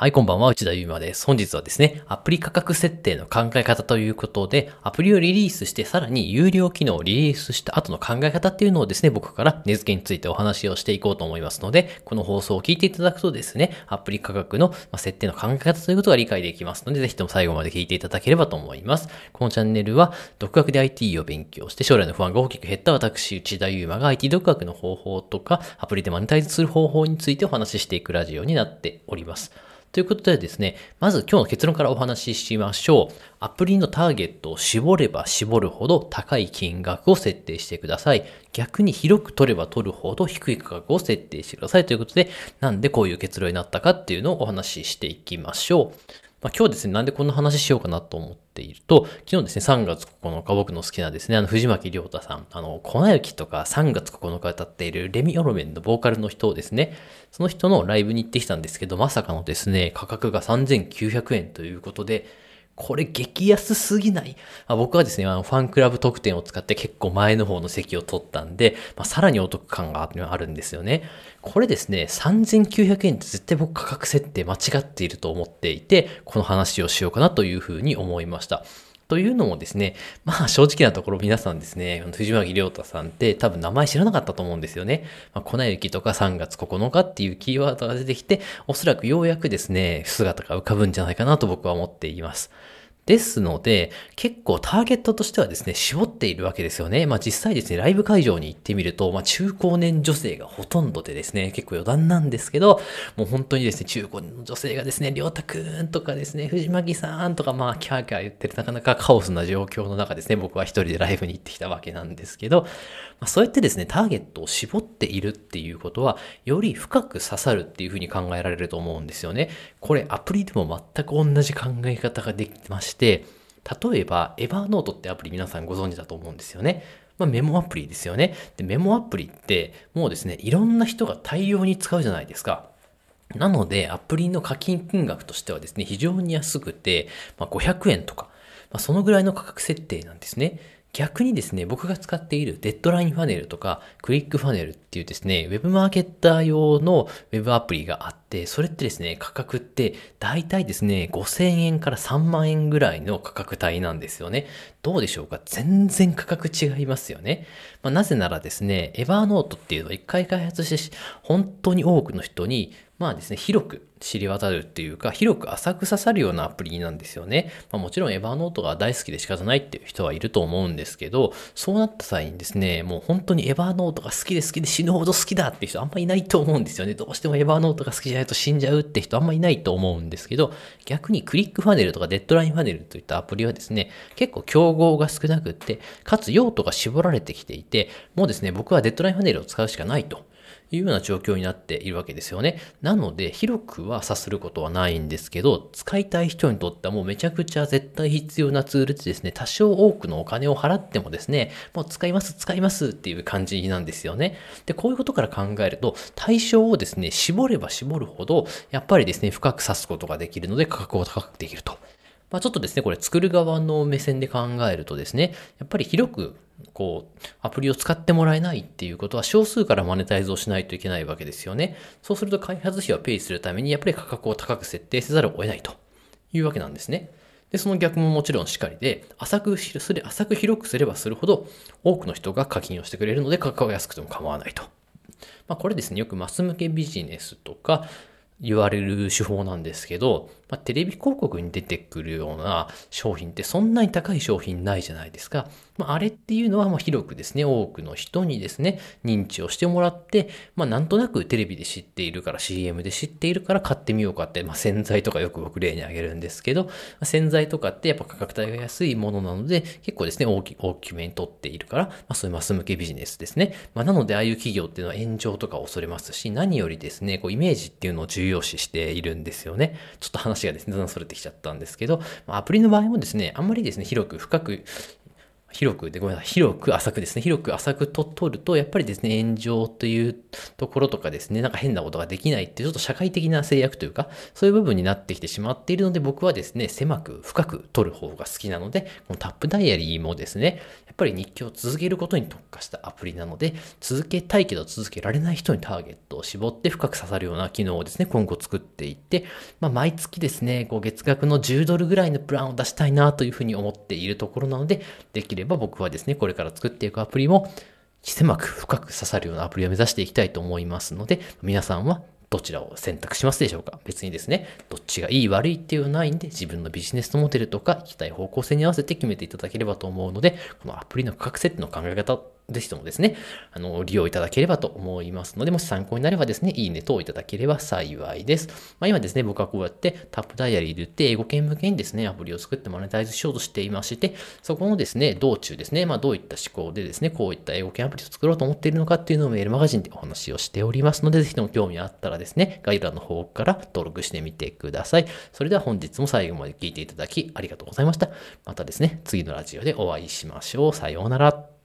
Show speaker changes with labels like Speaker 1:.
Speaker 1: はい、こんばんは、内田祐馬です。本日はですね、アプリ価格設定の考え方ということで、アプリをリリースして、さらに有料機能をリリースした後の考え方っていうのをですね、僕から値付けについてお話をしていこうと思いますので、この放送を聞いていただくとですね、アプリ価格の設定の考え方ということが理解できますので、ぜひとも最後まで聞いていただければと思います。このチャンネルは、独学で IT を勉強して、将来の不安が大きく減った私、内田祐馬が IT 独学の方法とか、アプリでマネタイズする方法についてお話ししていくラジオになっております。ということでですね、まず今日の結論からお話ししましょう。アプリのターゲットを絞れば絞るほど高い金額を設定してください。逆に広く取れば取るほど低い価格を設定してくださいということで、なんでこういう結論になったかっていうのをお話ししていきましょう。まあ、今日ですね、なんでこんな話しようかなと思っていると、昨日ですね、3月9日僕の好きなですね、あの、藤巻亮太さん、あの、粉雪とか3月9日歌っているレミオロメンのボーカルの人をですね、その人のライブに行ってきたんですけど、まさかのですね、価格が3900円ということで、これ激安すぎない、まあ、僕はですね、あのファンクラブ特典を使って結構前の方の席を取ったんで、まあ、さらにお得感があるんですよね。これですね、3900円って絶対僕価格設定間違っていると思っていて、この話をしようかなというふうに思いました。というのもですね、まあ正直なところ皆さんですね、藤巻亮太さんって多分名前知らなかったと思うんですよね。まあ、粉雪とか3月9日っていうキーワードが出てきて、おそらくようやくですね、姿が浮かぶんじゃないかなと僕は思っています。ですので、結構ターゲットとしてはですね、絞っているわけですよね。まあ実際ですね、ライブ会場に行ってみると、まあ中高年女性がほとんどでですね、結構余談なんですけど、もう本当にですね、中高年の女性がですね、りょうたくんとかですね、藤巻さんとか、まあキャーキャー言ってるなかなかカオスな状況の中ですね、僕は一人でライブに行ってきたわけなんですけど、まあ、そうやってですね、ターゲットを絞っているっていうことは、より深く刺さるっていうふうに考えられると思うんですよね。これアプリでも全く同じ考え方ができまして、例えば、エバーノートってアプリ皆さんご存知だと思うんですよね。まあ、メモアプリですよね。で、メモアプリって、もうですね、いろんな人が大量に使うじゃないですか。なので、アプリの課金金額としてはですね、非常に安くて、まあ、500円とか、まあ、そのぐらいの価格設定なんですね。逆にですね、僕が使っているデッドラインファネルとかクリックファネルっていうですね、ウェブマーケッター用のウェブアプリがあって、それってですね、価格って大体ですね、5000円から3万円ぐらいの価格帯なんですよね。どうでしょうか？全然価格違いますよね。まあ、なぜならですね、エバーノートっていうのを一回開発して、本当に多くの人にまあですね、広く知り渡るっていうか、広く浅く刺さるようなアプリなんですよね。まあ、もちろんエヴァーノートが大好きで仕方ないっていう人はいると思うんですけど、そうなった際にですね、もう本当にエヴァーノートが好きで好きで死ぬほど好きだっていう人あんまいないと思うんですよね。どうしてもエヴァーノートが好きじゃないと死んじゃうって人あんまいないと思うんですけど、逆にクリックファネルとかデッドラインファネルといったアプリはですね、結構競合が少なくって、かつ用途が絞られてきていて、もうですね、僕はデッドラインファネルを使うしかないと。いうような状況になっているわけですよね。なので、広くはさすることはないんですけど、使いたい人にとってはもうめちゃくちゃ絶対必要なツールでですね、多少多くのお金を払ってもですね、もう使います、使いますっていう感じなんですよね。で、こういうことから考えると、対象をですね、絞れば絞るほど、やっぱりですね、深く指すことができるので価格を高くできると。まあ、ちょっとですね、これ作る側の目線で考えるとですね、やっぱり広くこう、アプリを使ってもらえないっていうことは少数からマネタイズをしないといけないわけですよね。そうすると開発費をペイするためにやっぱり価格を高く設定せざるを得ないというわけなんですね。で、その逆ももちろんしっかりで、浅くすれ、浅く広くすればするほど多くの人が課金をしてくれるので価格が安くても構わないと。まあこれですね、よくマス向けビジネスとか、言われる手法なんですけど、まあ、テレビ広告に出てくるような商品ってそんなに高い商品ないじゃないですか。まあ、あれっていうのはま広くですね、多くの人にですね、認知をしてもらって、まあ、なんとなくテレビで知っているから CM で知っているから買ってみようかって、まあ、洗剤とかよく僕例に挙げるんですけど、洗剤とかってやっぱ価格帯が安いものなので、結構ですね、大き大きめに取っているから、まあ、そういうマス向けビジネスですね。まあ、なので、ああいう企業っていうのは炎上とか恐れますし、何よりですね、こうイメージっていうのを重要視しているんですよね。ちょっと話がですね、だんだんそれてきちゃったんですけど、アプリの場合もですね、あんまりですね、広く深く広くで、ごめんなさい。広く浅くですね。広く浅くと取ると、やっぱりですね、炎上というところとかですね、なんか変なことができないっていう、ちょっと社会的な制約というか、そういう部分になってきてしまっているので、僕はですね、狭く深く取る方が好きなので、このタップダイアリーもですね、やっぱり日記を続けることに特化したアプリなので、続けたいけど続けられない人にターゲットを絞って深く刺さるような機能をですね、今後作っていって、まあ、毎月ですね、こう月額の10ドルぐらいのプランを出したいなというふうに思っているところなので、できれば僕はですね、これから作っていくアプリも、狭く深く刺さるようなアプリを目指していきたいと思いますので、皆さんはどちらを選択しますでしょうか？別にですね、どっちがいい悪いっていうのはないんで、自分のビジネスモデルとか行きたい方向性に合わせて決めていただければと思うので、このアプリの価格設定の考え方ぜひともですね、あの、利用いただければと思いますので、もし参考になればですね、いいね等をいただければ幸いです。まあ、今ですね、僕はこうやってタップダイアリーで言って英語圏向けにですね、アプリを作ってマネタイズしようとしていまして、そこのですね、道中ですね、まあ、どういった思考でですね、こういった英語圏アプリを作ろうと思っているのかっていうのをメールマガジンでお話をしておりますので、ぜひとも興味あったらですね、概要欄の方から登録してみてください。それでは本日も最後まで聞いていただきありがとうございました。またですね、次のラジオでお会いしましょう。さようなら。